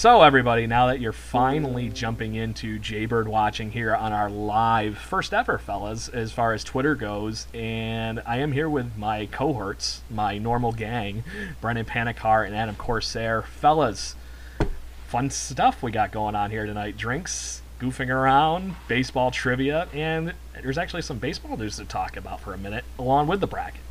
So, everybody, now that you're finally jumping into Jaybird watching here on our live first ever, fellas, as far as Twitter goes, and I am here with my cohorts, my normal gang, Brendan Panikar and Adam Corsair. Fellas, fun stuff we got going on here tonight. Drinks, goofing around, baseball trivia, and there's actually some baseball news to talk about for a minute, along with the bracket.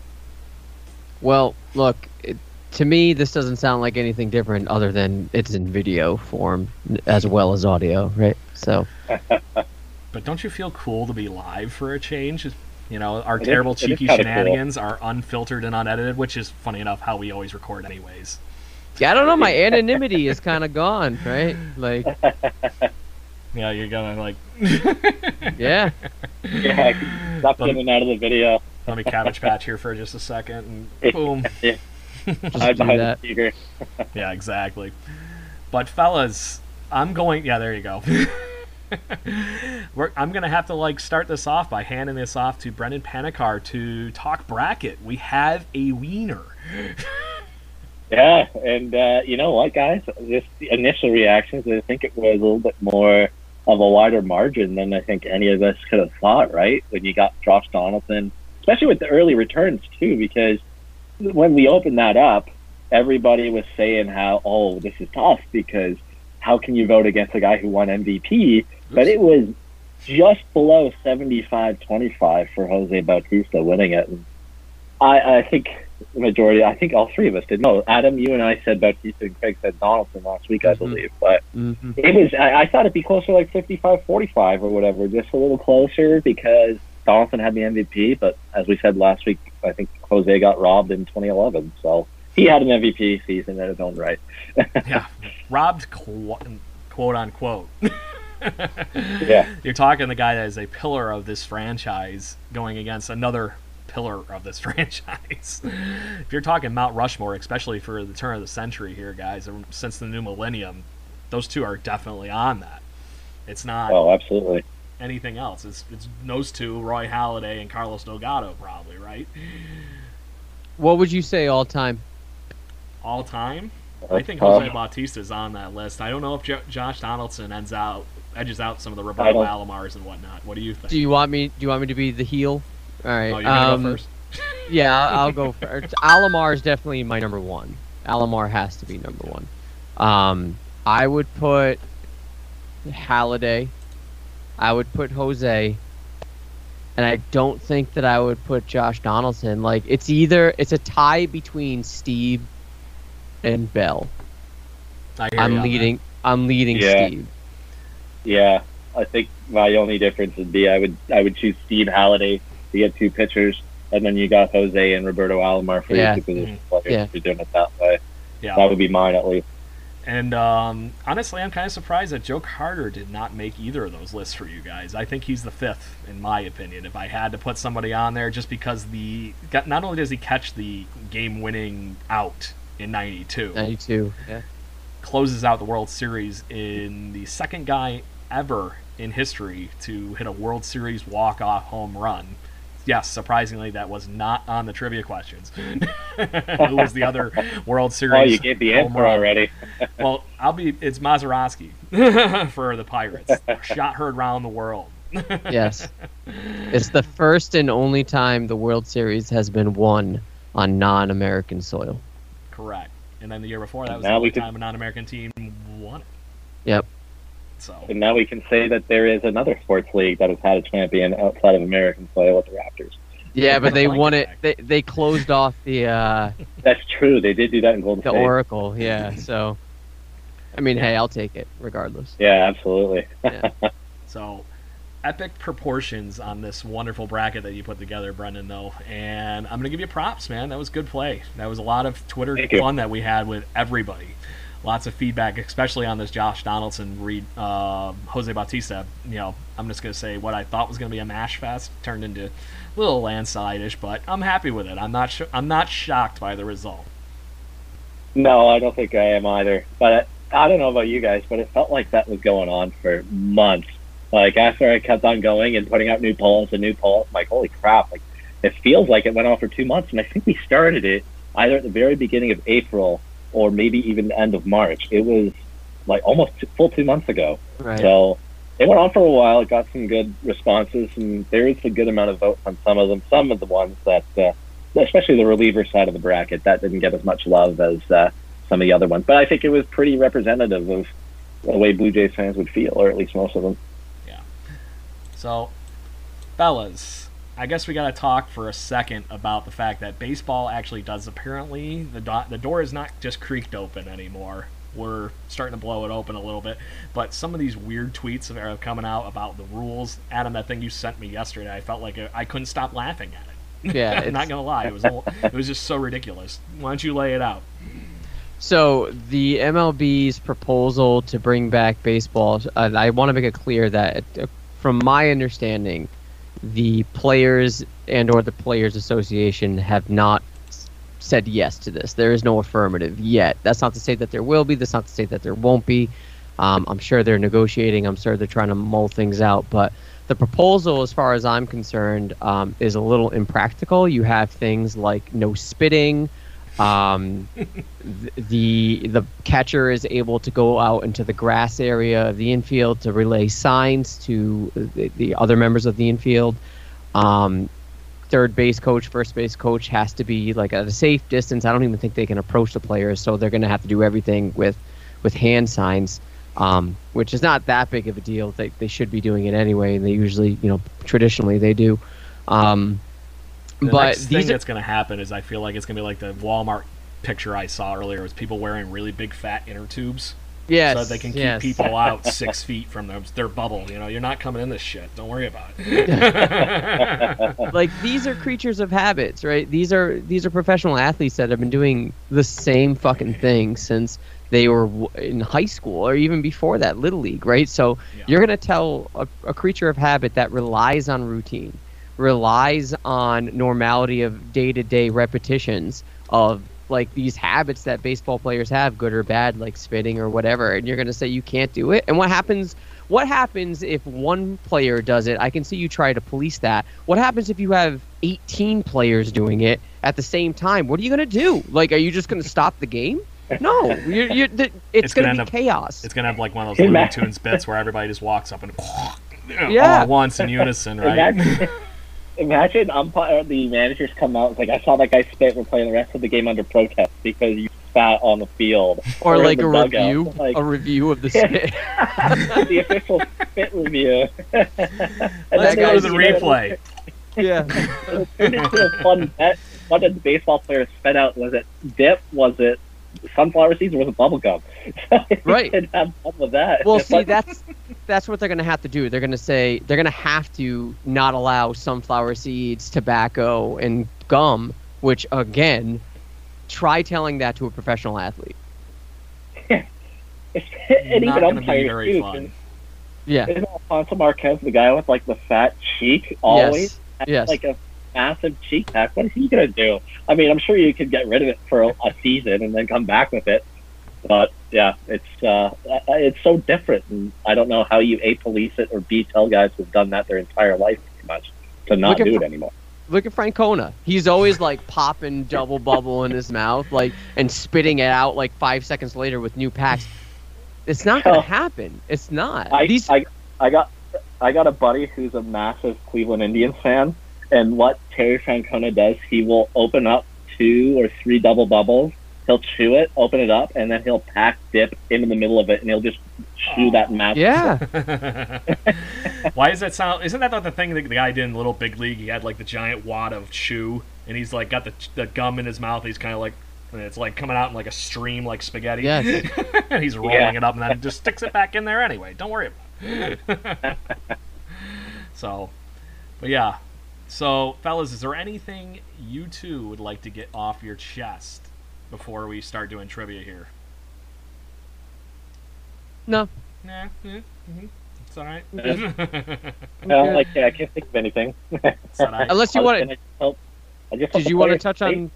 Well, look, it, to me, this doesn't sound like anything different other than it's in video form as well as audio, right? So. but don't you feel cool to be live for a change? You know, our it terrible is, cheeky shenanigans cool. are unfiltered and unedited, which is funny enough how we always record, anyways. Yeah, I don't know. My anonymity is kind of gone, right? Like. Yeah, you're gonna like. yeah. Yeah, stop getting out of the video. Let me cabbage patch here for just a second, and boom. yeah. Just do that. yeah, exactly. But fellas, I'm going. Yeah, there you go. I'm gonna have to like start this off by handing this off to Brendan Panikar to talk bracket. We have a wiener. yeah, and uh, you know what, guys? This the initial reactions, I think it was a little bit more of a wider margin than I think any of us could have thought. Right when you got Josh Donaldson, especially with the early returns too, because when we opened that up, everybody was saying how, oh, this is tough because how can you vote against a guy who won MVP? But it was just below 75 25 for Jose Bautista winning it. And I, I think the majority, I think all three of us did. No, Adam, you and I said Bautista and Craig said Donaldson last week, I mm-hmm. believe. But mm-hmm. it was, I, I thought it'd be closer like 55 45 or whatever, just a little closer because Donaldson had the MVP. But as we said last week, I think Jose got robbed in 2011. So he had an MVP season in his own right. yeah, robbed quote, quote unquote. yeah, you're talking the guy that is a pillar of this franchise going against another pillar of this franchise. if you're talking Mount Rushmore, especially for the turn of the century here, guys, since the new millennium, those two are definitely on that. It's not. Oh, absolutely anything else. It's it's those two, Roy Halladay and Carlos Delgado, probably right. What would you say all time? All time, I think Jose Bautista is on that list. I don't know if jo- Josh Donaldson ends out edges out some of the Roberto Alomars and whatnot. What do you think? Do you want me? Do you want me to be the heel? All right. Oh, you're um, go first. yeah, I'll go first. Alomar is definitely my number one. Alomar has to be number one. Um, I would put Halladay I would put Jose, and I don't think that I would put Josh Donaldson. Like it's either it's a tie between Stieb and Bell. I am leading. That. I'm leading yeah. Stieb. Yeah, I think my only difference would be I would I would choose Stieb Halladay to get two pitchers, and then you got Jose and Roberto Alomar for yeah. your two position mm-hmm. players. Yeah. If you're doing it that way, yeah, that would be mine at least. And um, honestly, I'm kind of surprised that Joe Carter did not make either of those lists for you guys. I think he's the fifth, in my opinion. If I had to put somebody on there, just because the not only does he catch the game-winning out in '92, '92, yeah, closes out the World Series in the second guy ever in history to hit a World Series walk-off home run yes, surprisingly, that was not on the trivia questions. Who was the other World Series? Oh, you gave the answer already. well, I'll be. It's Mazeroski for the Pirates. Shot heard around the world. yes, it's the first and only time the World Series has been won on non-American soil. Correct. And then the year before, that was now the only time a non-American team won it. Yep. So. And now we can say that there is another sports league that has had a champion outside of American soil with the Raptors. Yeah, but they won it. They, they closed off the. Uh, That's true. They did do that in Golden the State. Oracle, yeah. So, I mean, hey, I'll take it regardless. Yeah, absolutely. yeah. So, epic proportions on this wonderful bracket that you put together, Brendan. Though, and I'm gonna give you props, man. That was good play. That was a lot of Twitter Thank fun you. that we had with everybody lots of feedback, especially on this Josh Donaldson read uh, Jose Bautista. You know, I'm just to say what I thought was to be a mash fest turned into a little landslide-ish, but I'm happy with it. I'm not sh- I'm not shocked by the result. No, I don't think I am either. But I, I don't know about you guys, but it felt like that was going on for months. Like after I kept on going and putting out new polls and new polls, I'm like holy crap! Like it feels like it went on for two months, and I think we started it either at the very beginning of April or maybe even the end of March. It was like almost two, full two months ago. Right. So it went on for a while. It got some good responses, and there is a good amount of votes on some of them. Some of the ones that, uh, especially the reliever side of the bracket, that didn't get as much love as uh, some of the other ones. But I think it was pretty representative of the way Blue Jays fans would feel, or at least most of them. Yeah. So, fellas, I guess we got to talk for a second about the fact that baseball actually does apparently the do- the door is not just creaked open anymore. We're starting to blow it open a little bit, but some of these weird tweets are coming out about the rules. Adam, that thing you sent me yesterday, I felt like I couldn't stop laughing at it. Yeah, I'm not gonna lie, it was a, it was just so ridiculous. Why don't you lay it out? So the MLB's proposal to bring back baseball, uh, I want to make it clear that, uh, from my understanding, the players and or the players association have not said yes to this. There is no affirmative yet. That's not to say that there will be. That's not to say that there won't be. Um, I'm sure they're negotiating. I'm sure they're trying to mull things out. But the proposal, as far as I'm concerned, um, is a little impractical. You have things like no spitting. Um, the the catcher is able to go out into the grass area of the infield to relay signs to the, the other members of the infield. Um, third base coach, first base coach has to be like at a safe distance. I don't even think they can approach the players, so they're going to have to do everything with with hand signs, um, which is not that big of a deal. They they should be doing it anyway, and they usually, you know, traditionally they do. Um, the but next thing are, that's going to happen is I feel like it's going to be like the Walmart picture I saw earlier was people wearing really big fat inner tubes. yes, so they can keep yes. people out six feet from their, their bubble. You know, you're not coming in this shit. Don't worry about it. like these are creatures of habits, right? These are these are professional athletes that have been doing the same fucking thing since they were w- in high school or even before that, little league, right? So Yeah. you're gonna tell a, a creature of habit that relies on routine, relies on normality of day-to-day repetitions of like these habits that baseball players have, good or bad, like spitting or whatever, and you're gonna say you can't do it. And what happens? What happens if one player does it? I can see you try to police that. What happens if you have 18 players doing it at the same time? What are you gonna do? Like, are you just gonna stop the game? No, you're, you're, th- it's, It's gonna gonna, be up- chaos. it's going to have like one of those Hey, Looney Tunes bits where everybody just walks up and Yeah. all at once in unison, right? Imagine, imagine umpire uh, the managers come out and it's like I saw that guy spit. We're playing the rest of the game under protest because you spat on the field or in like a dugout. review, Like, a review of the spit. the official spit review. Let's go to the you know, replay. yeah. it turned into a fun bet. What did the baseball players spit out? Was it dip? Was it sunflower seeds? Or was it bubble gum? Right. Could have fun with that. Well, It's see, like- that's that's what they're going to have to do. They're going to say they're going to have to not allow sunflower seeds, tobacco, and gum. Which again, try telling that to a professional athlete. and Not even going to be umpires very too. fun. Yeah. Isn't Alfonso Marquez the guy with like the fat cheek always? Yes. Yes. Like a massive cheek pack. What is he gonna do? I mean, I'm sure you could get rid of it for a, a season and then come back with it. But yeah, it's uh, it's so different, and I don't know how you a police it or b tell guys who've done that their entire life pretty much to not do it anymore. Look at Francona. He's always like popping double bubble in his mouth, like and spitting it out like five seconds later with new packs. It's not gonna happen. It's not. I, These I I got I got a buddy who's a massive Cleveland Indians fan, and what Terry Francona does, he will open up two or three double bubbles. He'll chew it, open it up, and then he'll pack dip into the middle of it, and he'll just chew that massive. yeah. Why does that sound? Isn't that the thing that the guy did in Little Big League? He had like the giant wad of chew, and he's like got the the gum in his mouth. He's kind of like, and it's like coming out in like a stream like spaghetti. Yes. and he's rolling Yeah. it up and then just sticks it back in there anyway. Don't worry about it. so, but yeah. So, fellas, is there anything you two would like to get off your chest before we start doing trivia here? No. Nah, yeah, hmm it's all right. Yeah. I'm No, like yeah, I can't think of anything. It's. Unless you want to. help- I just Did you want to touch stay on?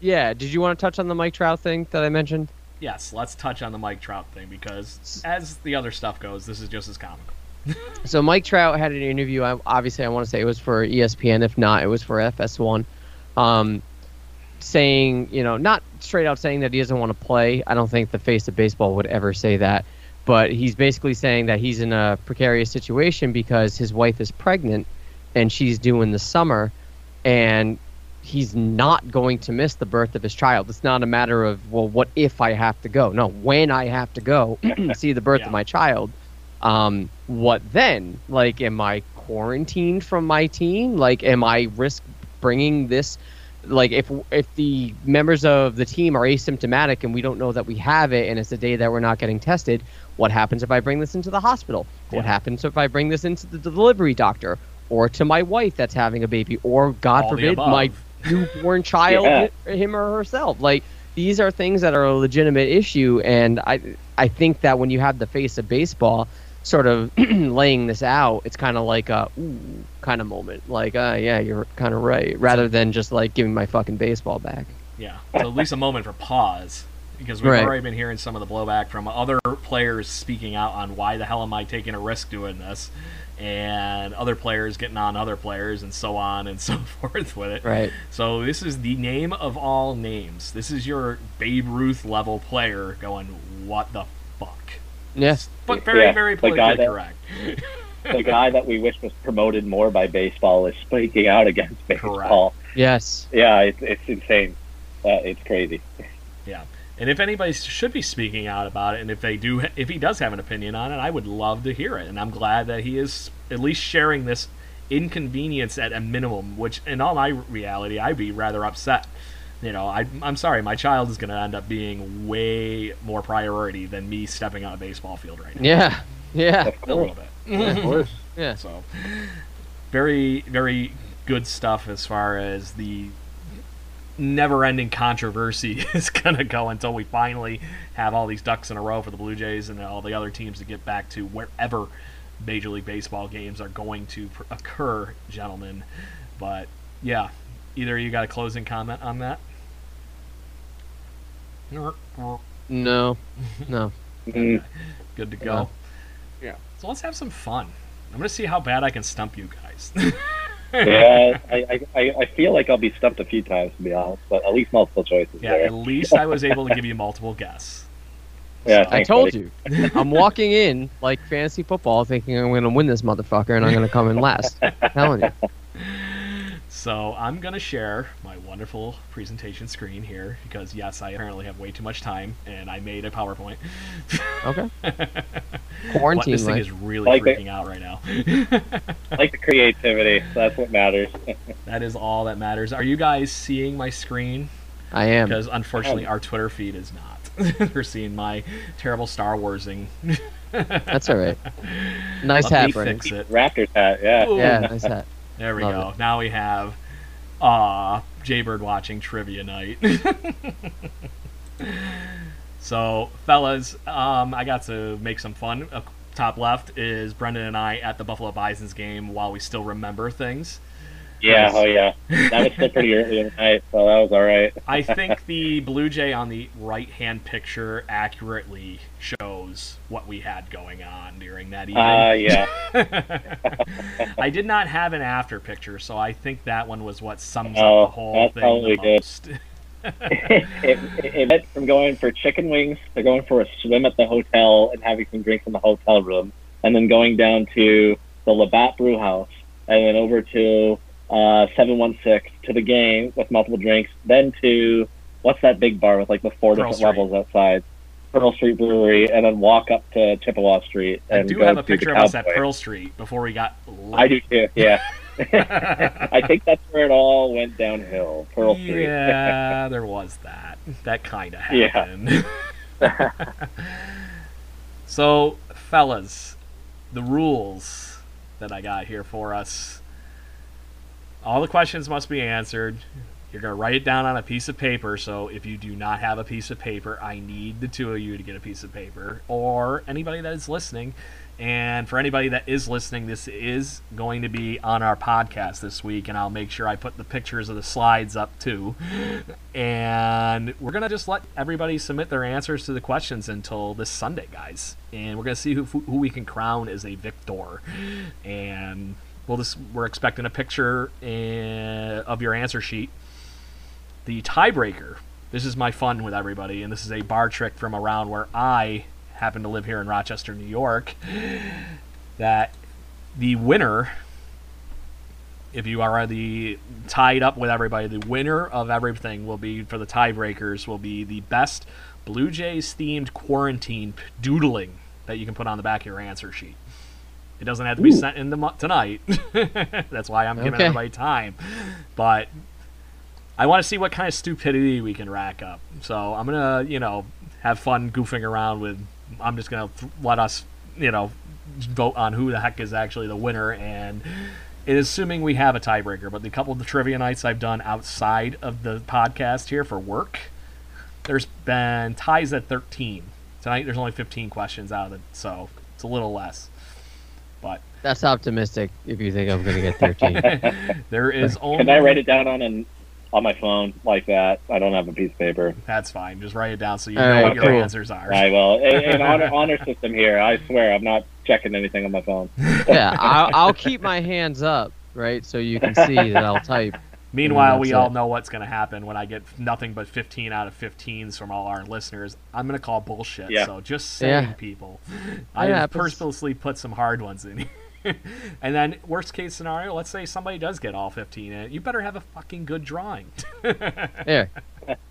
Yeah. Did you want to touch on the Mike Trout thing that I mentioned? Yes, let's touch on the Mike Trout thing because, as the other stuff goes, this is just as comical. So Mike Trout had an interview. Obviously, I want to say it was for ESPN. If not, it was for FS1. Um, saying, you know, not straight out saying that he doesn't want to play. I don't think the face of baseball would ever say that. But he's basically saying that he's in a precarious situation because his wife is pregnant and she's due in the summer, and he's not going to miss the birth of his child. It's not a matter of well, what if I have to go? No, when I have to go see the birth Yeah. of my child. Um, what then? Like, am I quarantined from my team? Like, am I risk bringing this? Like, if if the members of the team are asymptomatic and we don't know that we have it, and it's a day that we're not getting tested, what happens if I bring this into the hospital? What happens if I bring this into the delivery doctor or to my wife that's having a baby, or God All forbid, my newborn child, Yeah. him or herself? Like, these are things that are a legitimate issue, and I I think that when you have the face of baseball sort of laying this out, it's kind of like a ooh kind of moment. Like, uh, yeah, you're kind of right. Rather than just like giving my fucking baseball back. Yeah, so at least a moment for pause because we've Right. already been hearing some of the blowback from other players speaking out on why the hell am I taking a risk doing this, and other players getting on other players and so on and so forth with it. Right. So this is the name of all names. This is your Babe Ruth level player going, what the fuck? Yes. But very, Yeah, very the guy politically that- correct. the guy that we wish was promoted more by baseball is speaking out against baseball. Yes. Yeah, it's it's insane. Uh, it's crazy. Yeah, and if anybody should be speaking out about it, and if they do, if he does have an opinion on it, I would love to hear it. And I'm glad that he is at least sharing this inconvenience at a minimum. Which, in all my reality, I'd be rather upset. You know, I, I'm sorry, my child is going to end up being way more priority than me stepping on a baseball field right now. Yeah. Yeah. A little course. bit. Of course. Yeah. So, very, very good stuff as far as the never-ending controversy is going to go until we finally have all these ducks in a row for the Blue Jays and all the other teams to get back to wherever Major League Baseball games are going to pr- occur, gentlemen. But yeah, either you got a closing comment on that? No. No. Mm, Good to go. No. Yeah. So let's have some fun. I'm going to see how bad I can stump you guys. yeah, I, I, I I feel like I'll be stumped a few times to be honest, but at least multiple choices yeah, there. at least I was able to give you multiple guesses. Yeah, So- I told buddy. you. I'm walking in like fantasy football, thinking I'm going to win this motherfucker, and I'm going to come in last. telling you. So I'm gonna share my wonderful presentation screen here because yes, I apparently have way too much time and I made a PowerPoint. Okay. What, Quarantine this thing is really Like it. freaking out right now. Like the creativity. That's what matters. that is all that matters. Are you guys seeing my screen? I am. Because unfortunately, our Twitter feed is not. They're seeing my terrible Star Warsing. That's all right. Nice Let hat, me fix it. Raptors hat, yeah. Ooh. Yeah, nice hat. There we Love go. Now we have uh Jaybird watching trivia night. So, fellas, um, I got to make some fun. Uh, top left is Brendan and I at the Buffalo Bison's game while we still remember things. Yeah, oh yeah. That was still pretty early in the night, so that was all right. I think the Blue Jay on the right hand picture accurately shows what we had going on during that evening. Uh, yeah. I did not have an after picture, so I think that one was what sums Oh, up the whole that thing probably the most. it, it, it went from going for chicken wings to going for a swim at the hotel and having some drinks in the hotel room, and then going down to the Labatt Brew House, and then over to uh, 716 to the game with multiple drinks, then to what's that big bar with like the four Pearl different Street. levels outside? Pearl Street Brewery, and then walk up to Chippewa Street. I And do have a picture of us at Pearl Street before we got I do too. Yeah, I I think that's where it all went downhill. Pearl Street. Yeah, there was that. That kind of happened. Yeah. so, fellas, the rules that I got here for us. All the questions must be answered. You're going to write it down on a piece of paper. So, if you do not have a piece of paper, I need the two of you to get a piece of paper, or anybody that is listening. And for anybody that is listening, this is going to be on our podcast this week, and I'll make sure I put the pictures of the slides up too. And we're gonna just let everybody submit their answers to the questions until this Sunday, guys. And we're gonna see who, who we can crown as a victor. And we'll just we're expecting a picture uh, of your answer sheet. The tiebreaker. This is my fun with everybody, and this is a bar trick from around where I happen to live here in Rochester, New York. That the winner, if you are the tied up with everybody, the winner of everything will be for the tiebreakers will be the best Blue Jays themed quarantine doodling that you can put on the back of your answer sheet. It doesn't have to be sent in the mo- tonight. That's why I'm giving Okay. everybody time. But I want to see what kind of stupidity we can rack up. So I'm gonna, you know, have fun goofing around with. I'm just gonna let us, you know, vote on who the heck is actually the winner, and assuming we have a tiebreaker. But the couple of the trivia nights I've done outside of the podcast here for work, there's been ties at 13. Tonight there's only 15 questions out of it, so it's a little less. But That's optimistic if you think I'm going to get 13. there is only. Can I write it down on an on my phone like that? I don't have a piece of paper. That's fine. Just write it down so you All know right, what your answers are. I will. An honor, honor system here. I swear, I'm not checking anything on my phone. yeah, I'll, I'll keep my hands up, right, so you can see that I'll type. Meanwhile, we that's all it. know what's going to happen when I get nothing but 15 out of 15s from all our listeners. I'm going to call bullshit. Yeah. So just saying, Yeah. people. I have happens. purposely put some hard ones in here. and then, worst case scenario, let's say somebody does get all 15 in it. You better have a fucking good drawing. There.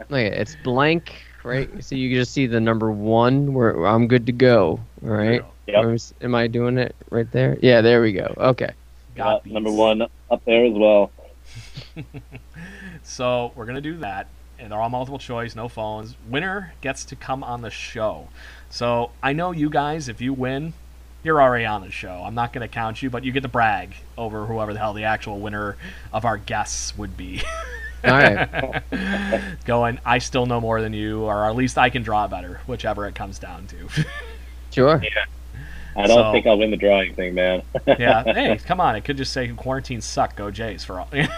Look, it's blank, right? So you just see the number one where where I'm good to go, all right? Yep. Am I doing it right there? Yeah, there we go. Okay. Got Yeah, number one up there as well. So we're gonna do that, and they're all multiple choice, no phones. Winner gets to come on the show. So I know you guys, if you win, you're already on the show. I'm not gonna count you, but you get to brag over whoever the hell the actual winner of our guests would be. All right. Going, I still know more than you, or at least I can draw better, whichever it comes down to. Sure. I don't So- think I'll win the drawing thing, man. yeah, hey, come on, it could just say quarantine suck, go Jays for all. it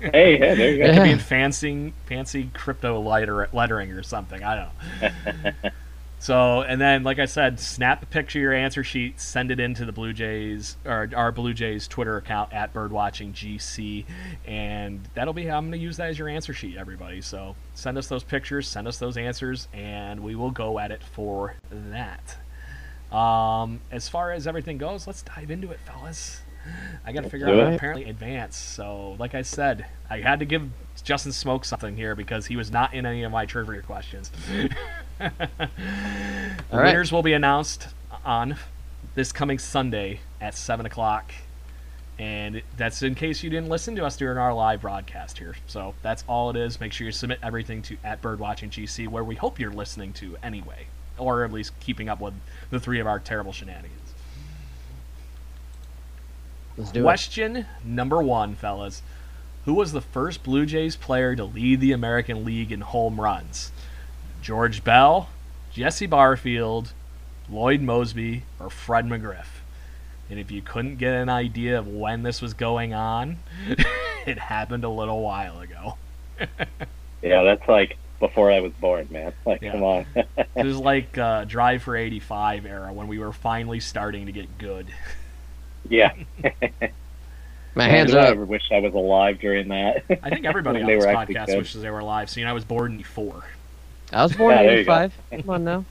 hey, yeah, there you go. It could be in fancy, fancy crypto letter, lettering or something. I don't know. So, and then, like I said, snap a picture of your answer sheet, send it into the Blue Jays or our Blue Jays Twitter account at BirdwatchingGC, and that'll be how I'm going to use that as your answer sheet, everybody. So, send us those pictures, send us those answers, and we will go at it for that. Um, as far as everything goes, let's dive into it, fellas. I got to figure out how to apparently advance. So, like I said, I had to give Justin Smoak something here because he was not in any of my trivia questions. the right. winners will be announced on this coming Sunday at 7 o'clock. And that's in case you didn't listen to us during our live broadcast here. So that's all it is. Make sure you submit everything to at BirdwatchingGC, where we hope you're listening to anyway, or at least keeping up with the three of our terrible shenanigans. Let's do it. Question number one, fellas. Who was the first Blue Jays player to lead the American League in home runs? George Bell, Jesse Barfield, Lloyd Moseby, or Fred McGriff. And if you couldn't get an idea of when this was going on, it happened a little while ago. Yeah, that's like before I was born, man. Like, Yeah. come on. It was like uh, Drive for 85 era when we were finally starting to get good. yeah. My hands do I up. ever wish I was alive during that. I think everybody on this podcast good. wishes they were alive. So, you know, I was born in 84. I was born Yeah, in there you go. '85. Come on now.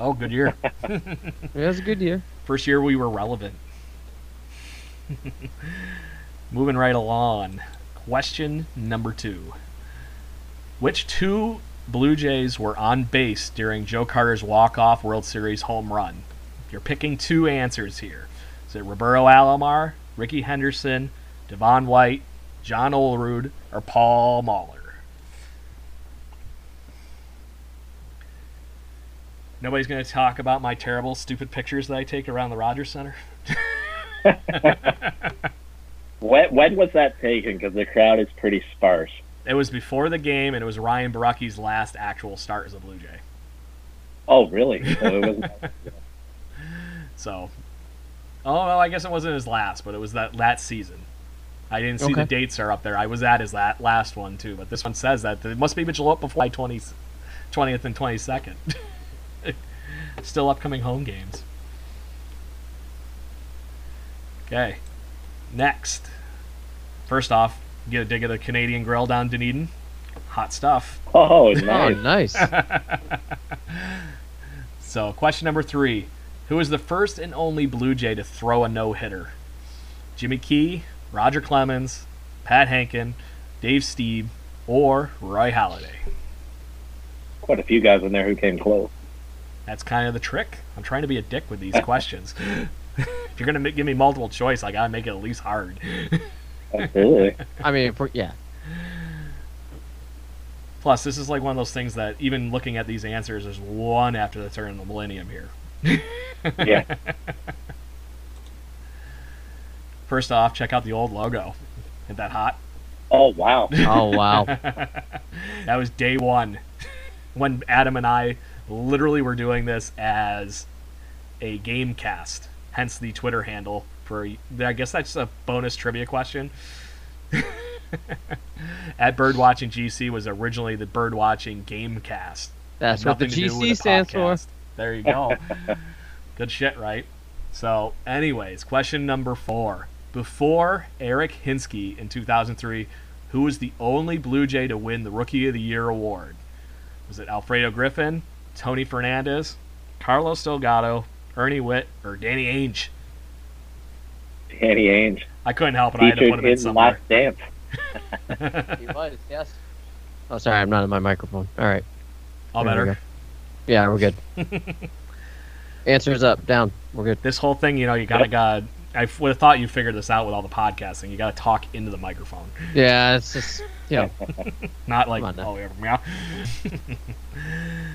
Oh, good year. It was a good year. First year we were relevant. Moving right along. Question number two. Which two Blue Jays were on base during Joe Carter's walk-off World Series home run? You're picking two answers here. Is it Roberto Alomar, Rickey Henderson, Devon White, John Olerud, or Paul Molitor? Nobody's going to talk about my terrible, stupid pictures that I take around the Rogers Center. when, when was that taken? Because the crowd is pretty sparse. It was before the game, and it was Ryan Borucki's last actual start as a Blue Jay. Oh, really? So oh, it wasn't. So, oh well, I guess it wasn't his last, but it was that that season. I didn't see the dates are up there. I was at his la- last one too, but this one says that it must be Mitchell up before 20, 20th and twenty second. Still upcoming home games. Okay, next. First off, get a dig of the Canadian Grill down Dunedin. Hot stuff. oh, Oh, nice. nice. So, question number three Who was the first and only Blue Jay to throw a no hitter? Jimmy Key, Roger Clemens, Pat Hentgen, Dave Stieb, or Roy Halladay? Quite a few guys in there who came close. That's kind of the trick. I'm trying to be a dick with these questions. if you're going to give me multiple choice, I got to make it at least hard. Absolutely. I mean, if we're, yeah. Plus, this is like one of those things that even looking at these answers, there's one after the turn of the millennium here. yeah. First off, check out the old logo. Isn't that hot? Oh, wow. Oh wow. That was day one when Adam and I literally were doing this as a game cast. Hence the Twitter handle for. I guess that's a bonus trivia question. At Birdwatching GC was originally the Birdwatching Gamecast. That's what the nothing to do with GC stands for. There you go. Good shit, right? So, anyways, question number four. Before Eric Hinske in 2003, who was the only Blue Jay to win the Rookie of the Year award? Was it Alfredo Griffin, Tony Fernandez, Carlos Delgado, Ernie Whitt, or Danny Ainge? Danny Ainge. I couldn't help it. I had to put Featured him in in somewhere. Last Dance. He was, yes. Oh, sorry, I'm not in my microphone. All right. All There better. go. Yeah, we're good. Answers up, down. We're good. This whole thing, you know, you kind of got. I would have thought you figured this out with all the podcasting. You got to talk into the microphone, Yeah, it's just, you know, not like Come on now. oh yeah, meow.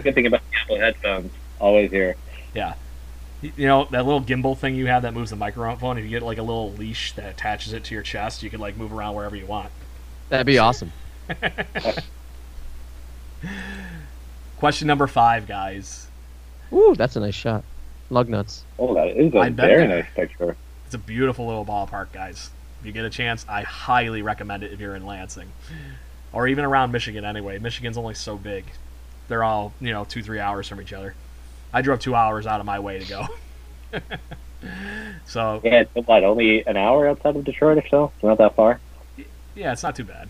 Good thing about the Apple headphones. Always here. Yeah. Y- You know, that little gimbal thing you have that moves the microphone, if you get like a little leash that attaches it to your chest, you can like move around wherever you want. that'd be awesome. Question number five, guys. Ooh, that's a nice shot. Lug nuts. Oh, that is a I've very there. nice picture. It's a beautiful little ballpark, guys. If you get a chance, I highly recommend it if you're in Lansing. Or even around Michigan anyway. Michigan's only so big. They're all, you know, two, three hours from each other. I drove two hours out of my way to go. so, Yeah, it's what, only an hour outside of Detroit or so? It's not that far. yeah, it's not too bad.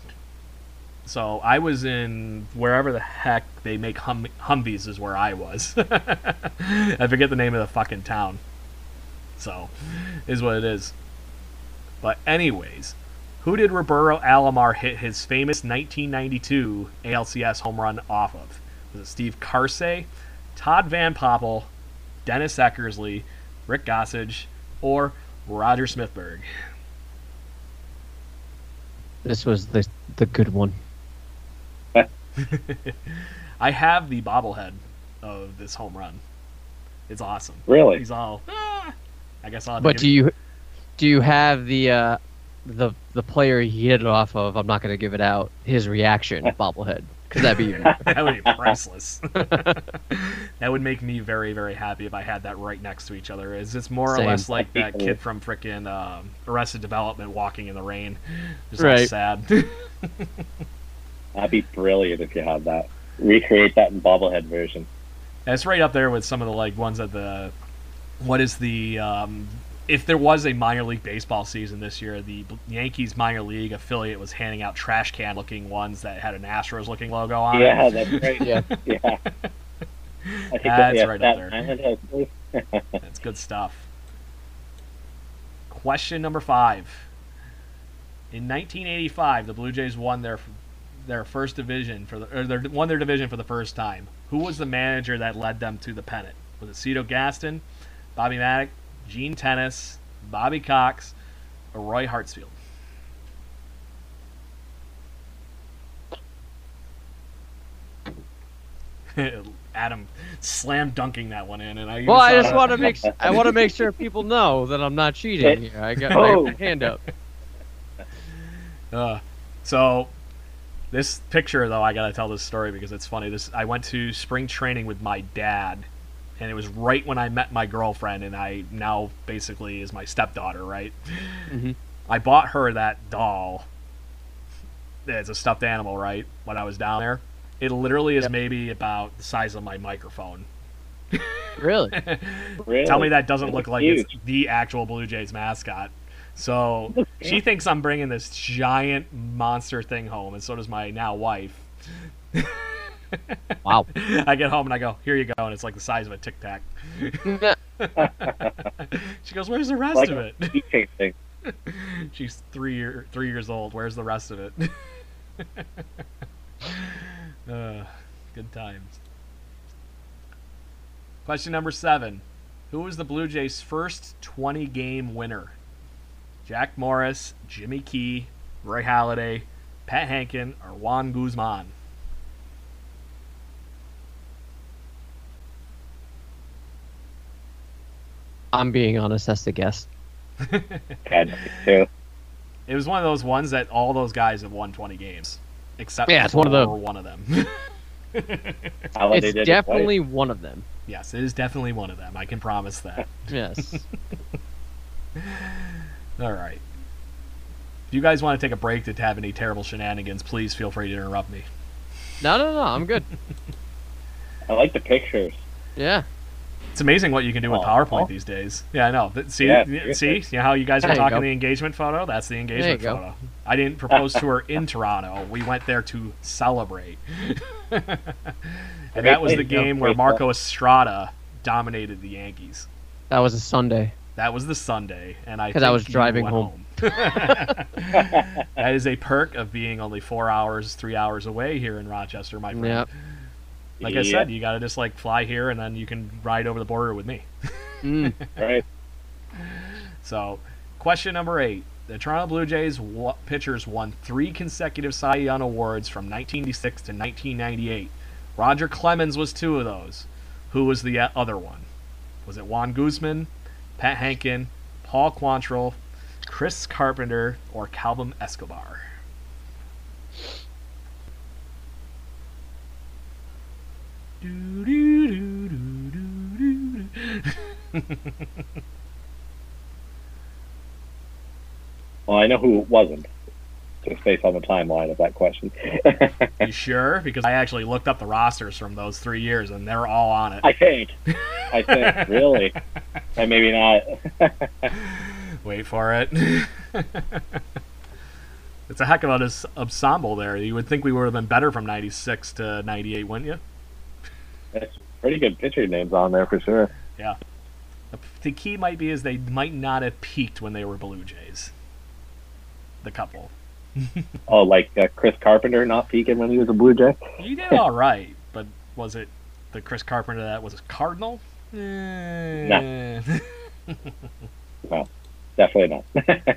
So I was in wherever the heck they make hum- Humvees is where I was. I forget the name of the fucking town. So, is what it is. But anyways, who did Roberto Alomar hit his famous 1992 ALCS home run off of? Was it Steve Karsay, Todd Van Poppel, Dennis Eckersley, Rick Gossage, or Roger Smithberg? This was the the good one. I have the bobblehead of this home run. It's awesome. Really? He's all. "Ah." I guess I'll. have to But give do you do you have the uh, the the player he hit it off of? I'm not going to give it out. His reaction, bobblehead. Because that'd be that would be priceless. that would make me very, very happy if I had that right next to each other. Is it's more Same. or less like that kid from frickin' um, Arrested Development walking in the rain, just all Right. sad. That'd be brilliant if you had that. Recreate that in bobblehead version. That's right up there with some of the like ones at the. What is the? Um, if there was a minor league baseball season this year, the Yankees minor league affiliate was handing out trash can looking ones that had an Astros looking logo on Yeah, it. that's right. Yeah. yeah. I think That's yeah, right that there. That's good stuff. Question number five. In 1985, the Blue Jays won their their first division for the or their, won their division for the first time. Who was the manager that led them to the pennant? Was it Cito Gaston, Bobby Mattick, Gene Tenace, Bobby Cox, or Roy Hartsfield? Adam slam dunking that one in, and I. Well, I just want to make I want to make sure people know that I'm not cheating here. I got Oh. my hand up. Uh, so this picture though, I gotta tell this story because it's funny. This I went to spring training with my dad, and it was right when I met my girlfriend, and I now basically is my stepdaughter, right? Mhm. I bought her that doll. It's a stuffed animal, right? When I was down there, it literally is Yep. maybe about the size of my microphone. Really? Really? Tell me that doesn't It look looks like it's the actual Blue Jays mascot. So she thinks I'm bringing this giant monster thing home, and so does my now wife. Wow. I get home and I go, "Here you go," and it's like the size of a Tic Tac. She goes, "Where's the rest like of it?" thing. She's three year three years old. Where's the rest of it? uh, good times. Question number seven: Who was the Blue Jays' first 20 game winner? Jack Morris, Jimmy Key, Roy Halladay, Pat Hentgen, or Juan Guzman? I'm being honest. That's the guess. Had too. It was one of those ones that all those guys have won 20 games, except Yeah, it's one of for the- one of them. It's did it definitely one of them. yes, it is definitely one of them. I can promise that. Yes. All right. If you guys want to take a break to have any terrible shenanigans, please feel free to interrupt me. No, no, no. I'm good. I like the pictures. Yeah. It's amazing what you can do with Aw. PowerPoint these days. Yeah, I know. But See, Yeah, see, seriously. see how you guys were There you talking the engagement photo? That's the engagement go. photo. I didn't propose to her in Toronto. We went there to celebrate. and that was the game where Great Marco Estrada dominated the Yankees. That was a Sunday. That was the Sunday, and I because I was driving went home. that is a perk of being only four hours, three hours away here in Rochester, my friend. Yep. Like I said, you got to just like fly here, and then you can ride over the border with me. Mm. Right. So, question number eight: The Toronto Blue Jays pitchers won three consecutive Cy Young awards from 1986 to 1998. Roger Clemens was two of those. Who was the uh, other one? Was it Juan Guzman, Pat Hentgen, Paul Quantrill, Chris Carpenter, or Kelvim Escobar? Do, do, do, do, do, do. Well, I know who it wasn't, just based on the timeline of that question. You sure? Because I actually looked up the rosters from those three years, and they're all on it. I think. I think, really. And maybe not. Wait for it. it's a heck of an ens- ensemble there. You would think we would have been better from '96 to '98, wouldn't you? There's pretty good pitcher names on there for sure. Yeah. The- key might be is they might not have peaked when they were Blue Jays. The couple. Oh, like uh, Chris Carpenter not peaking when he was a Blue Jay? You did all right, but was it the Chris Carpenter that was a Cardinal? Eh. Definitely not.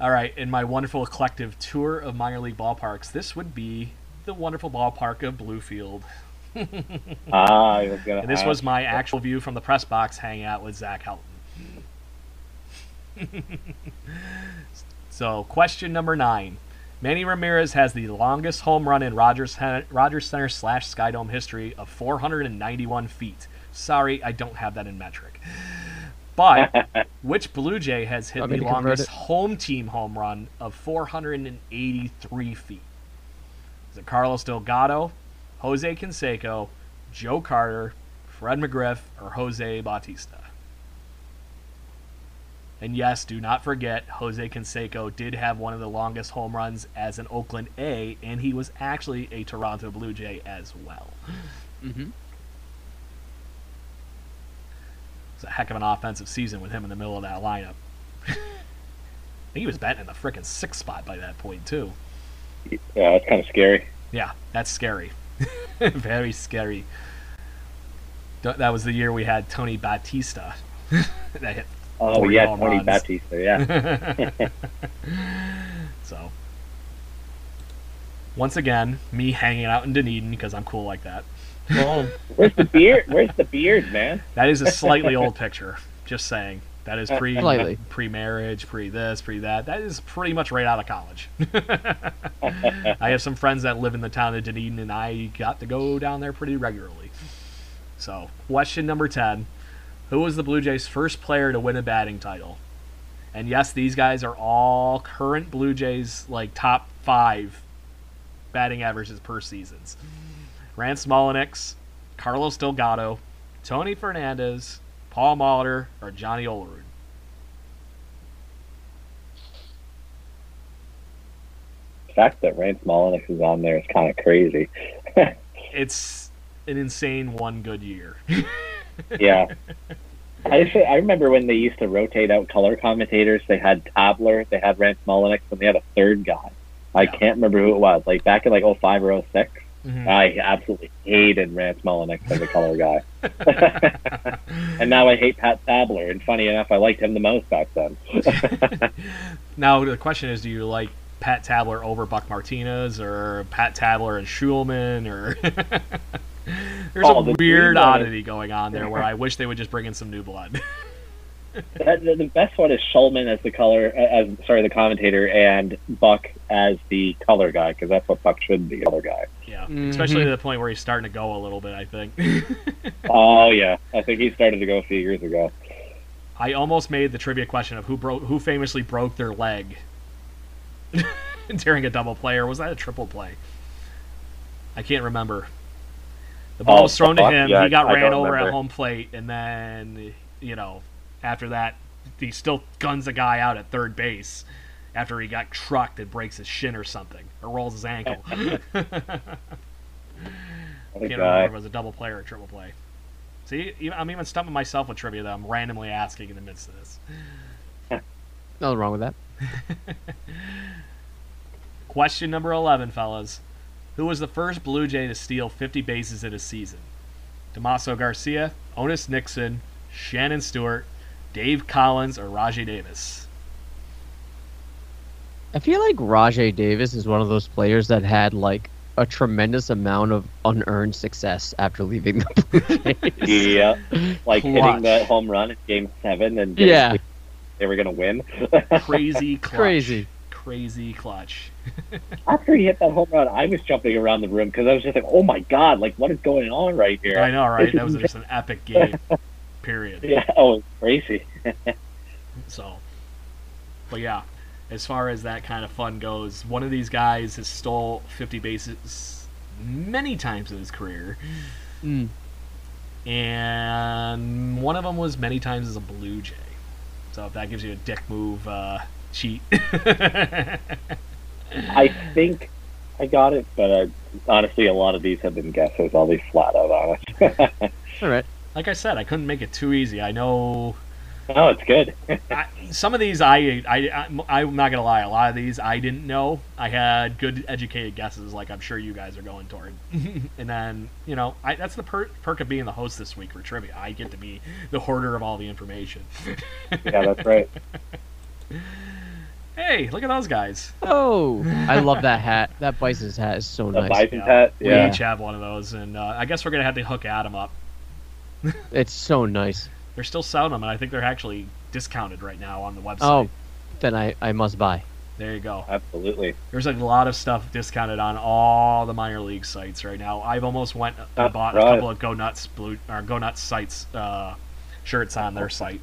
All right, in my wonderful collective tour of minor league ballparks, this would be the wonderful ballpark of Bluefield. ah, I was gonna. And this ask. was my actual view from the press box hanging out with Zach Helton. so, question number nine. Manny Ramirez has the longest home run in Rogers, Rogers Center slash Skydome history of 491 feet. Sorry, I don't have that in metric. But which Blue Jay has hit the me to convert longest home team home run of 483 feet? Is it Carlos Delgado, Jose Canseco, Joe Carter, Fred McGriff, or Jose Bautista? And yes, do not forget, Jose Canseco did have one of the longest home runs as an Oakland A, and he was actually a Toronto Blue Jay as well. Mm-hmm. It's a heck of an offensive season with him in the middle of that lineup. He was batting in the freaking sixth spot by that point, too. Yeah, that's kind of scary. Yeah, that's scary. Very scary. That was the year we had Tony Batista. that hit Oh 40 yeah, Tony runs. Batista. Yeah. So, once again, me hanging out in Dunedin because I'm cool like that. Where's the beard? Where's the beard, man? That is a slightly old picture. Just saying. That is uh, pre Slightly. pre marriage, pre this, pre that. That is pretty much right out of college. I have some friends that live in the town of Dunedin, and I got to go down there pretty regularly. So, question number ten: Who was the Blue Jays' first player to win a batting title? And yes, these guys are all current Blue Jays like top five batting averages per seasons. Rance Mulliniks, Carlos Delgado, Tony Fernandez, Paul Molitor, or Johnny Olerud. The fact that Rance Mulliniks is on there is kind of crazy. It's an insane one good year. yeah. I just, I remember when they used to rotate out color commentators. They had Tabler, they had Rance Mulliniks, and they had a third guy. I Yeah. can't remember who it was. Like back in like 05 or 06, Mhm. I absolutely hated Rance Mulliniks as a color guy. and now I hate Pat Tabler. And funny enough, I liked him the most back then. Now the question is, do you like Pat Tabler over Buck Martinez, or Pat Tabler and Shulman, or there's Oh, a the weird dream one is- oddity going on there where I wish they would just bring in some new blood. That- the, the best one is Shulman as the color, as sorry, the commentator, and Buck as the color guy, because that's what Buck should be, the color guy. yeah, Mhm. especially to the point where he's starting to go a little bit. I think. Oh yeah, I think he started to go a few years ago. I almost made the trivia question of who broke, who famously broke their leg during a double play, or was that a triple play? I can't remember. The ball Oh, was thrown to him. yeah, he got I ran don't over at home plate, and then you know, after that, he still guns a guy out at third base after he got trucked and breaks his shin or something, or rolls his ankle. I Can't remember if it was a double play or a triple play. See, I'm even stumping myself with trivia that I'm randomly asking in the midst of this. Nothing wrong with that. Question number 11, fellas. Who was the first Blue Jay to steal 50 bases in a season? Damaso Garcia, Otis Nixon, Shannon Stewart, Dave Collins, or Rajay Davis? I feel like Rajay Davis is one of those players that had like a tremendous amount of unearned success after leaving the Blue Jays. Yeah, like Clutch. hitting that home run in Game Seven, and Yeah. They were gonna win. Crazy clutch. Crazy. Crazy clutch. After he hit that home run, I was jumping around the room because I was just like, "Oh my god! Like, what is going on right here?" I know, right? This That is was just an epic game. Period. Yeah, oh, it's crazy. So, but yeah, as far as that kind of fun goes, one of these guys has stole 50 bases many times in his career, Mm. and one of them was many times as a Blue Jay. So if that gives you a dick move, uh, cheat. I think I got it, but uh, honestly, a lot of these have been guesses. I'll be flat out honest. All right. like I said, I couldn't make it too easy. I know no, it's good. I, some of these I, I I I'm not gonna lie. A lot of these I didn't know. I had good educated guesses, like I'm sure you guys are going toward. and then you know, I, that's the per- perk of being the host this week for trivia. I get to be the hoarder of all the information. yeah, that's right. hey, look at those guys. Oh, I love that hat. That Bison's hat is so The nice. bison Yeah. hat. We each have one of those, and uh, I guess we're gonna have to hook Adam up. It's so nice. They're still selling them, and I think they're actually discounted right now on the website. Oh, then I, I must buy. There you go. Absolutely. There's a lot of stuff discounted on all the minor league sites right now. I've almost went and That's bought a couple of Go Nuts blue or Go Nuts sites uh, shirts on their site.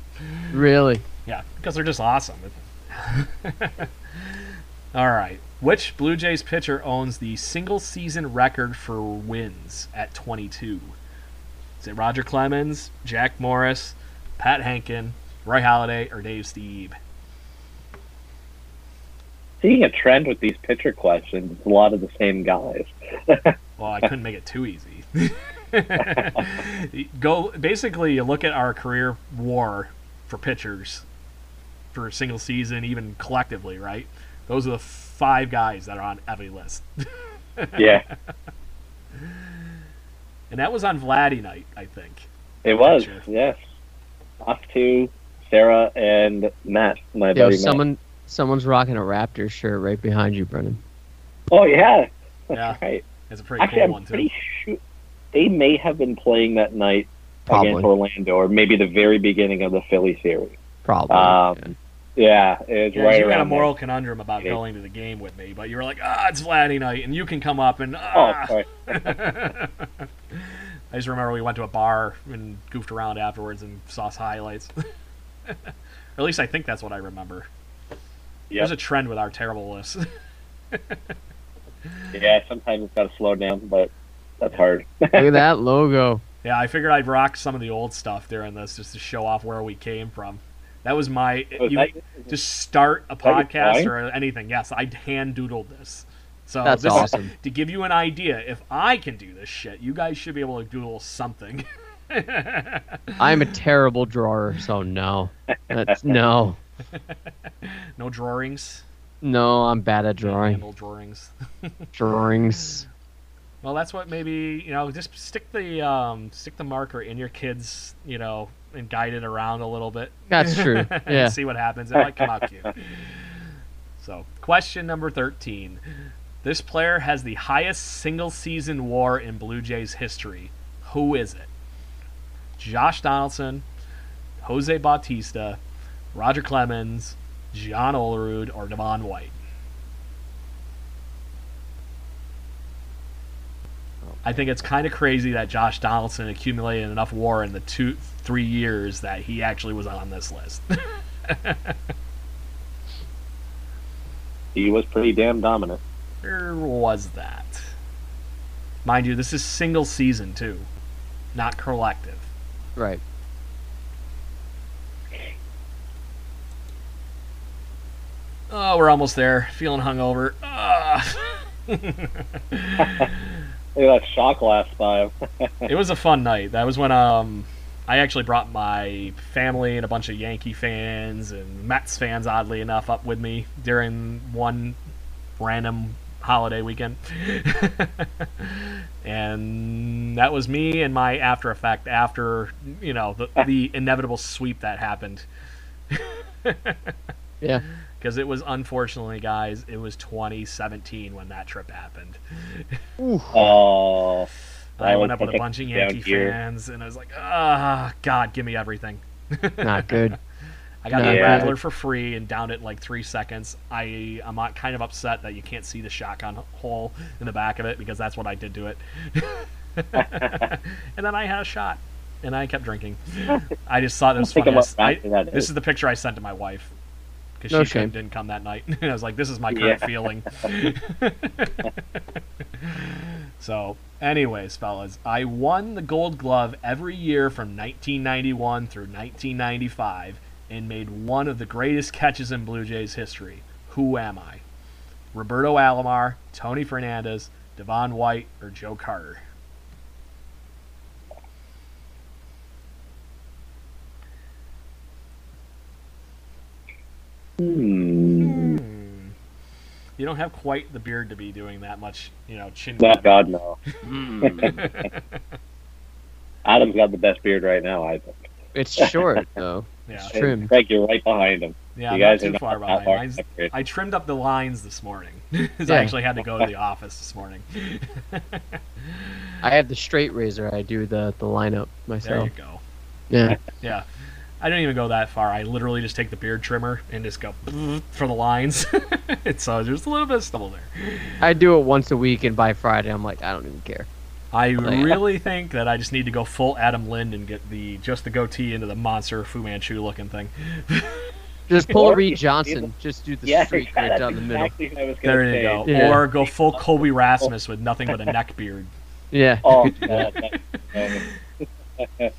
Really? Yeah, because they're just awesome. All right. Which Blue Jays pitcher owns the single season record for wins at 22? Is it Roger Clemens, Jack Morris, Pat Hentgen, Roy Halladay, or Dave Stieb? Seeing a trend with these pitcher questions, it's a lot of the same guys. Well, I couldn't make it too easy. Go basically you look at our career war for pitchers for a single season, even collectively, right? Those are the five guys that are on every list. yeah, And that was on Vladdy night, I think. it was. Yes. Us two, Sarah and Matt, my Yo, buddy Matt. someone someone's rocking a Raptors shirt right behind you, Brennan. Oh yeah, that's Yeah. right. It's a pretty Actually, cool I'm one too. pretty sure they may have been playing that night Probably. against Orlando, or maybe the very beginning of the Philly series. Probably. Um, Yeah, it's Yeah, right you had a around moral conundrum about Yeah. going to the game with me, but you were like, "Ah, it's Vladdy night, and you can come up and." Ah. Oh, sorry. I just remember we went to a bar and goofed around afterwards and saw some highlights. or at least I think that's what I remember. Yep. There's a trend with our terrible lists. Yeah, sometimes it's got to slow down, but that's hard. Look at that logo. yeah, I figured I'd rock some of the old stuff during this just to show off where we came from. That was my. Was you, that- just start a podcast or anything. Yes, I hand doodled this. So That's this is- awesome. to give you an idea, if I can do this shit, you guys should be able to doodle something. I'm a terrible drawer, so no. That's no. no drawings. No, I'm bad at drawing. Handle drawings. Drawings. Well, that's what maybe you know. Just stick the um, stick the marker in your kids, you know, and guide it around a little bit. That's true. and Yeah. see what happens. It might come out cute. So, question number thirteen. This player has the highest single season WAR in Blue Jays history. Who is it? Josh Donaldson, Jose Bautista, Roger Clemens, John Olerud, or Devon White? I think it's kind of crazy that Josh Donaldson accumulated enough WAR in the two, three years that he actually was on this list. He was pretty damn dominant. Or was that? Mind you, this is single season too, not collective. Right. Oh, we're almost there. Feeling hungover. Ah. Look at that shot glass five. it was a fun night. That was when um I actually brought my family and a bunch of Yankee fans and Mets fans, oddly enough, up with me during one random holiday weekend. and that was me and my after effect after you know the, the inevitable sweep that happened. Yeah. Because it was unfortunately, guys, it was 2017 when that trip happened. Oh, I went up with a bunch of Yankee fans, and I was like, ah, God, give me everything. Not good. I got No, yeah. Rattler for free and downed it in like three seconds. I I'm not- kind of upset that you can't see the shotgun hole in the back of it because that's what I did to it. and then I had a shot, and I kept drinking. I just thought it was funny. I about s- I- backing that this is. is the picture I sent to my wife because No she shame. didn't come that night. and I was like, "This is my current Yeah. feeling." so, anyways, fellas, I won the Gold Glove every year from 1991 through 1995 and made one of the greatest catches in Blue Jays history. Who am I? Roberto Alomar, Tony Fernandez, Devon White, or Joe Carter? Hmm. You don't have quite the beard to be doing that much, you know, chin. No, God, no. Hmm. Adam's got the best beard right now, I think. It's short though. Yeah, It's trimmed. You're right behind him. yeah, you not too are not far that behind. far Mine's- separated. I trimmed up the lines this morning. 'cause Yeah. I actually had to go to the office this morning. I have the straight razor. I do the the lineup myself. there myself. you go. Yeah. Yeah. I don't even go that far. I literally just take the beard trimmer and just go for the lines. so uh, there's a little bit of stubble there. I do it once a week, and by Friday, I'm like, I don't even care. I oh, Like- really think that I just need to go full Adam Lind and get the just the goatee into the monster Fu Manchu looking thing. Just pull Or Reed Johnson. Just do the Yeah, streak that's right down the middle. exactly what I There you say. go. Yeah. Or go full Colby Rasmus with nothing but a neck beard. Yeah. Oh, that, that,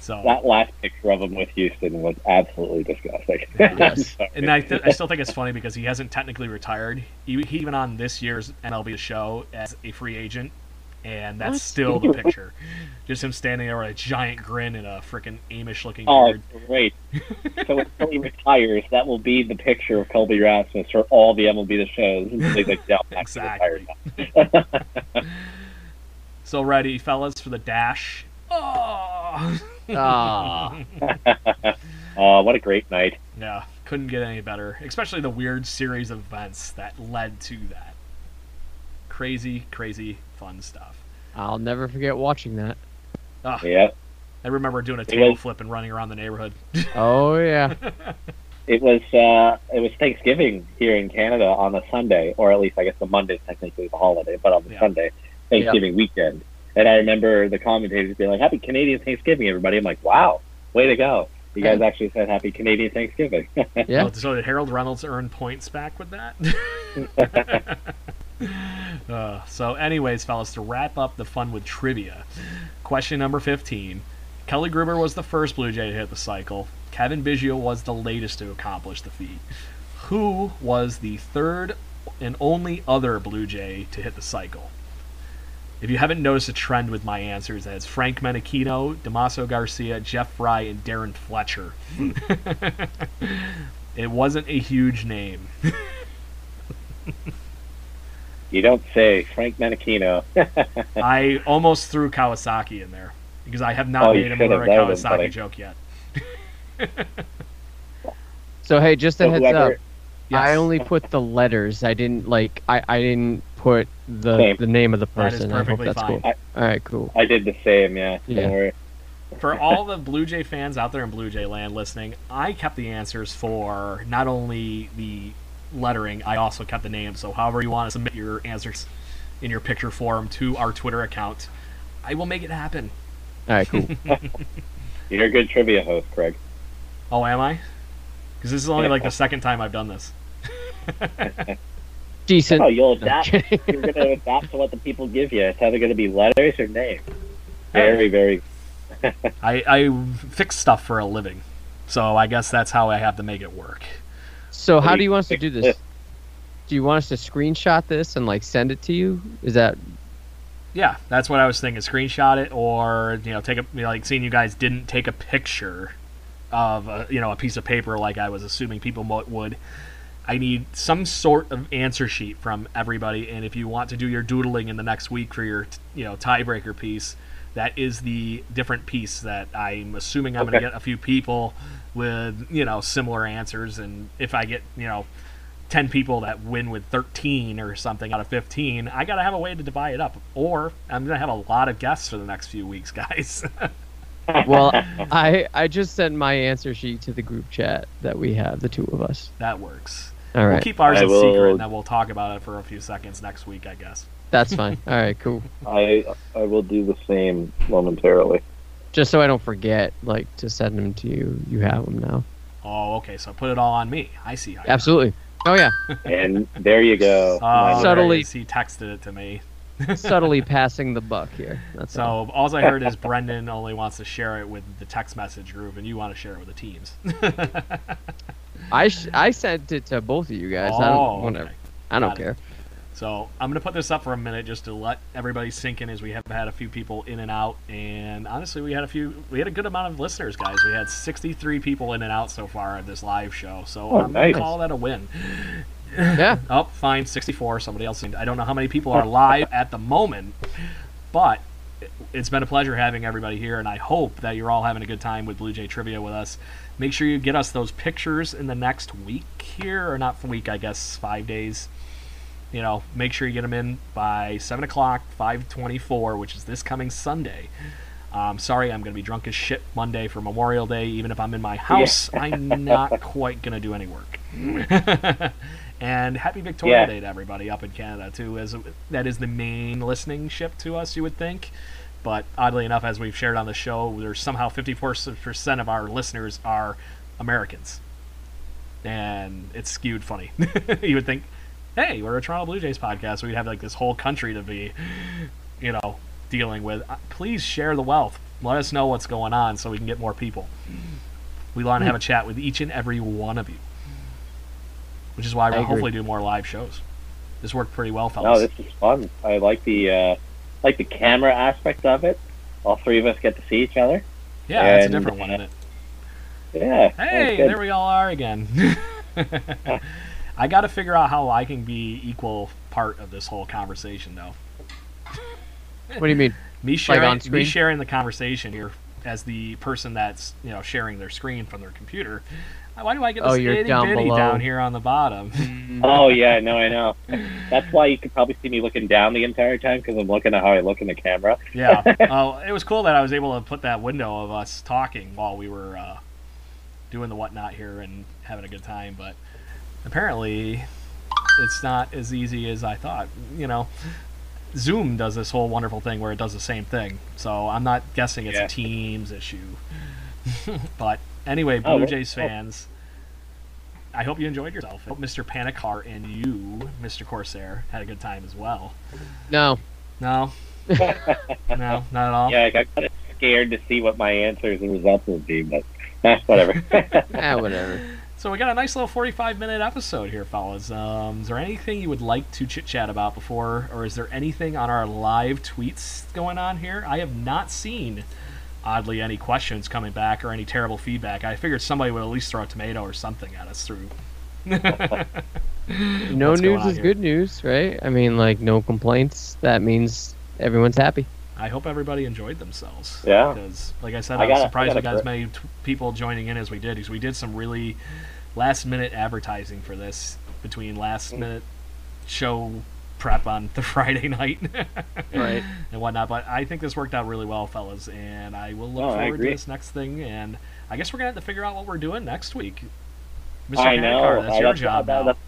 So that last picture of him with Houston was absolutely disgusting. Yes. And I, th- I still think it's funny because he hasn't technically retired. He, he went on this year's MLB show as a free agent, and that's What? still the picture. Just him standing there with a giant grin and a freaking Amish looking Oh, beard. great. so until he retires, that will be the picture of Colby Rasmus for all the MLB the shows. He's like, "Yeah, Exactly. So ready, fellas, for the dash. Oh! Ah. Oh, what a great night. yeah, couldn't get any better. Especially the weird series of events that led to that. Crazy, crazy fun stuff. I'll never forget watching that. Ah, Yeah. I remember doing a tail was- flip and running around the neighborhood. Oh yeah. It was uh, it was Thanksgiving here in Canada on a Sunday, or at least I guess the Monday's technically the holiday, but on the Yeah. Sunday, Thanksgiving weekend. And I remember the commentators being like, "Happy Canadian Thanksgiving, everybody!" I'm like, "Wow, way to go! You guys actually said Happy Canadian Thanksgiving." Yeah. Oh, so did Harold Reynolds earn points back with that? uh, so, anyways, fellas, to wrap up the fun with trivia, question number 15. Kelly Gruber was the first Blue Jay to hit the cycle. Cavan Biggio was the latest to accomplish the feat. Who was the third and only other Blue Jay to hit the cycle? If you haven't noticed a trend with my answers, that's Frank Menechino, Damaso Garcia, Jeff Frye, and Darren Fletcher. it wasn't a huge name. you don't say, Frank Menechino. I almost threw Kawasaki in there because I have not Oh, made a. Mura That would've been Kawasaki funny. joke yet. So hey, just a So heads whoever- up. I only put the letters. I didn't like. I, I didn't put the Same. the name of the That is person. I hope perfectly that's fine. cool. All right, cool. I did the same, yeah. Yeah. Don't worry. for all the Blue Jay fans out there in Blue Jay land listening, I kept the answers for not only the lettering, I also kept the name. So, however you want to submit your answers in your picture form to our Twitter account, I will make it happen. All right, cool. You're a good trivia host, Craig. Oh, am I? Because this is only like the second time I've done this. Decent. Oh, you'll adapt. You're going to adapt to what the people give you. It's either going to be letters or names. Very, very. I, I fix stuff for a living. So, I guess that's how I have to make it work. So how do you want us to do this? Do you want us to screenshot this and like send it to you? Is that Yeah, that's what I was thinking. Screenshot it, or you know, take a you know, like seeing you guys didn't take a picture of a, you know a piece of paper like I was assuming people would. I need some sort of answer sheet from everybody, and if you want to do your doodling in the next week for your you know tiebreaker piece, that is the different piece that I'm assuming I'm going to get a few people with you know similar answers, and if I get you know 10 people that win with 13 or something out of 15, I got to have a way to divide it up. Or I'm going to have a lot of guests for the next few weeks, guys. well? I I just sent my answer sheet to the group chat that we have, the two of us. that works. All right. We'll keep ours I a secret and then we'll talk about it for a few seconds next week, I guess. that's fine. All right, cool. I I will do the same momentarily. Just so I don't forget, like to send them to you. You have them now. Oh, okay. So put it all on me. I see how you- Absolutely. Oh yeah, And there you go. Oh, Subtly- He texted it to me. subtly passing the buck here. That's. So all I heard is Brendan only wants to share it with the text message group, and you want to share it with the teams. I sh- I sent it to both of you guys. I Oh, don't whatever. okay. I don't Got it. Care. So I'm gonna put this up for a minute just to let everybody sink in, as we have had a few people in and out, and honestly, we had a few, we had a good amount of listeners, guys. We had 63 people in and out so far at this live show, so Oh, I'm nice. gonna call that a win. Yeah. Oh, fine, 64. Somebody else. I don't know how many people oh. are live at the moment, but it's been a pleasure having everybody here, and I hope that you're all having a good time with Blue Jay Trivia with us. Make sure you get us those pictures in the next week here, or not week, I guess, five days. You know, make sure you get them in by seven o'clock, five twenty-four, which is this coming Sunday. Um, sorry, I'm going to be drunk as shit Monday for Memorial Day. Even if I'm in my house, I'm not quite going to do any work. and happy Victoria Yeah. Day to everybody up in Canada too. As that is the main listening ship to us, you would think. But oddly enough, as we've shared on the show, there's somehow 54% of our listeners are Americans, and it's skewed funny. you would think, hey, we're a Toronto Blue Jays podcast, so we'd have like this whole country to be, you know, dealing with. Uh, Please share the wealth. Let us know what's going on so we can get more people. We want to have a chat with each and every one of you, which is why we'll hopefully do more live shows. This worked pretty well, No, this is fun. I like the uh, like the camera aspect of it. All three of us get to see each other. yeah, it's a different one, isn't it? Yeah. Hey, there we all are again. I got to figure out how I can be equal part of this whole conversation, though. What do you mean? Me sharing, on me sharing the conversation here as the person that's you know sharing their screen from their computer. Why do I get Oh, this you're itty down bitty below. down here on the bottom? Oh yeah, no, I know. That's why you could probably see me looking down the entire time because I'm looking at how I look in the camera. yeah. Oh, it was cool that I was able to put that window of us talking while we were uh, doing the whatnot here and having a good time. But apparently, it's not as easy as I thought. You know, Zoom does this whole wonderful thing where it does the same thing. So I'm not guessing it's Yeah. a Teams issue. but anyway, Oh, Blue well- Jays fans. I hope you enjoyed yourself. I hope Mr. Panic Heart and you, Mr. Corsair, had a good time as well. No. No, no, not at all. Yeah, I got kind of scared to see what my answers and results would be, but eh, whatever. Ah, whatever. So we got a nice little 45 minute episode here, fellas. Um, is there anything you would like to chit chat about before, or is there anything on our live tweets going on here? I have not seen, oddly, any questions coming back or any terrible feedback. I figured somebody would at least throw a tomato or something at us through. No news is here? good news, right? I mean, like, no complaints. That means everyone's happy. I hope everybody enjoyed themselves. Yeah. Because, like I said, I I, was gotta- I surprised we gotta as many t- people joining in as we did because we did some really last minute advertising for this between last Mm. minute show prep on the Friday night Right. and whatnot. But I think this worked out really well, fellas, and I will look Oh, forward to this next thing. And I guess we're gonna have to figure out what we're doing next week. Mr. I know. That's I- your job that- now. That's,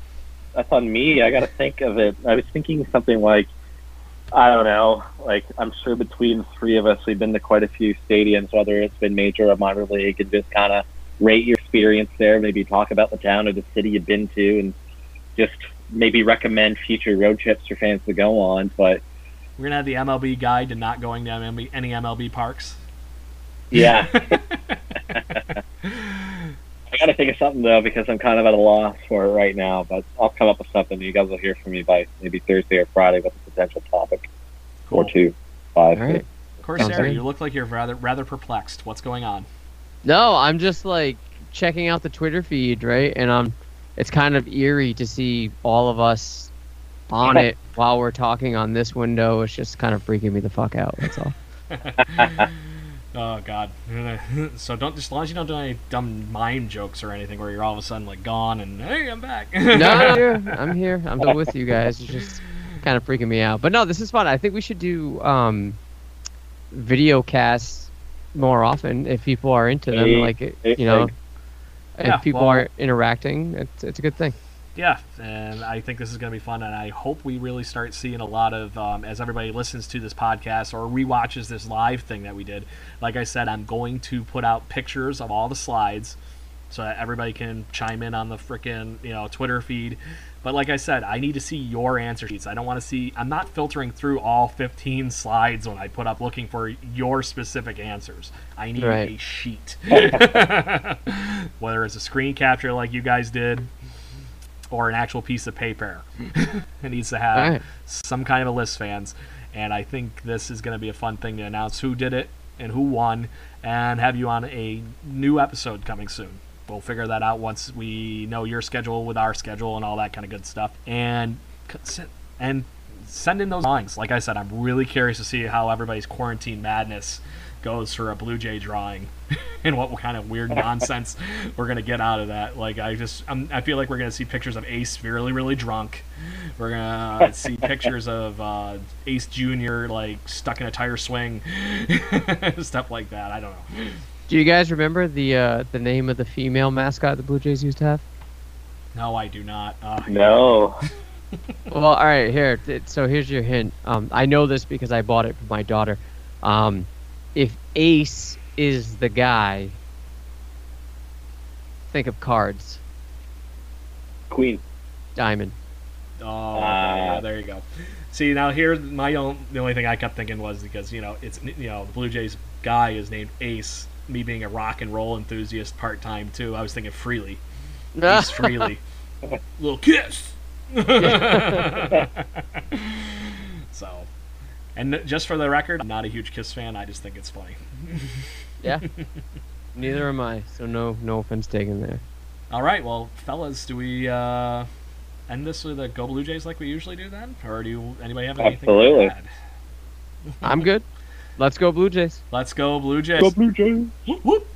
that's on me. I got to think of it. I was thinking something like, I don't know. Like I'm sure between three of us, we've been to quite a few stadiums, whether it's been major or minor league, and just kind of rate your experience there. Maybe talk about the town or the city you've been to, and just maybe recommend future road trips for fans to go on. But We're gonna have the MLB guide to not going to MLB, any MLB parks. yeah. I got to think of something though because I'm kind of at a loss for it right now. But I'll come up with something. You guys will hear from me by maybe Thursday or Friday with a potential topic or Cool. two, five. All right. Corsair, good. you look like you're rather rather perplexed. What's going on? No, I'm just like checking out the Twitter feed, right? And um, it's kind of eerie to see all of us on it while we're talking on this window. It's just kind of freaking me the fuck out. That's all. Oh God! so don't just as long as you don't do any dumb mime jokes or anything where you're all of a sudden like gone and hey, I'm back. no, I'm here. I'm here. I'm still with you guys. It's just kind of freaking me out. But no, this is fun. I think we should do um, video casts more often if people are into them. Hey, like it, hey, you know, hey. if Yeah, people well- are interacting, it's it's a good thing. Yeah, and I think this is going to be fun, and I hope we really start seeing a lot of um, as everybody listens to this podcast or rewatches this live thing that we did. Like I said, I'm going to put out pictures of all the slides so that everybody can chime in on the freaking you know Twitter feed. But like I said, I need to see your answer sheets. I don't want to see. I'm not filtering through all 15 slides when I put up looking for your specific answers. I need Right. a sheet, whether it's a screen capture like you guys did, or an actual piece of paper. it needs to have right. some kind of a list, fans. And I think this is going to be a fun thing to announce who did it and who won, and have you on a new episode coming soon. We'll figure that out once we know your schedule with our schedule and all that kind of good stuff. And and send in those drawings. Like I said, I'm really curious to see how everybody's quarantine madness goes for a Blue Jay drawing and what kind of weird nonsense we're gonna get out of that. Like I just, I'm, i feel like we're gonna see pictures of Ace really, really drunk. We're gonna see pictures of uh, Ace Junior like stuck in a tire swing, stuff like that. I don't know. Do you guys remember the uh, the name of the female mascot the Blue Jays used to have? No, I do not. Uh, No. well, all right, here. So here's your hint. Um, I know this because I bought it for my daughter. Um, if Ace is the guy, think of cards. Queen. Diamond. Oh, Ah. yeah, there you go. See, now here, my own the only thing I kept thinking was because you know it's you know the Blue Jays guy is named Ace. Me being a rock and roll enthusiast part time too, I was thinking Frehley, Ace Frehley, little kiss. so, and just for the record, I'm not a huge Kiss fan. I just think it's funny. yeah. Neither am I. So no no offense taken there. All right, well, fellas, do we uh, end this with a Go Blue Jays like we usually do then, or do you, anybody have anything? to Absolutely. add? I'm good. Let's go Blue Jays. Let's go Blue Jays. Go Blue Jays. Whoop, whoop.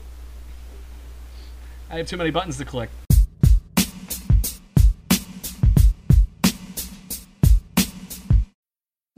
I have too many buttons to click.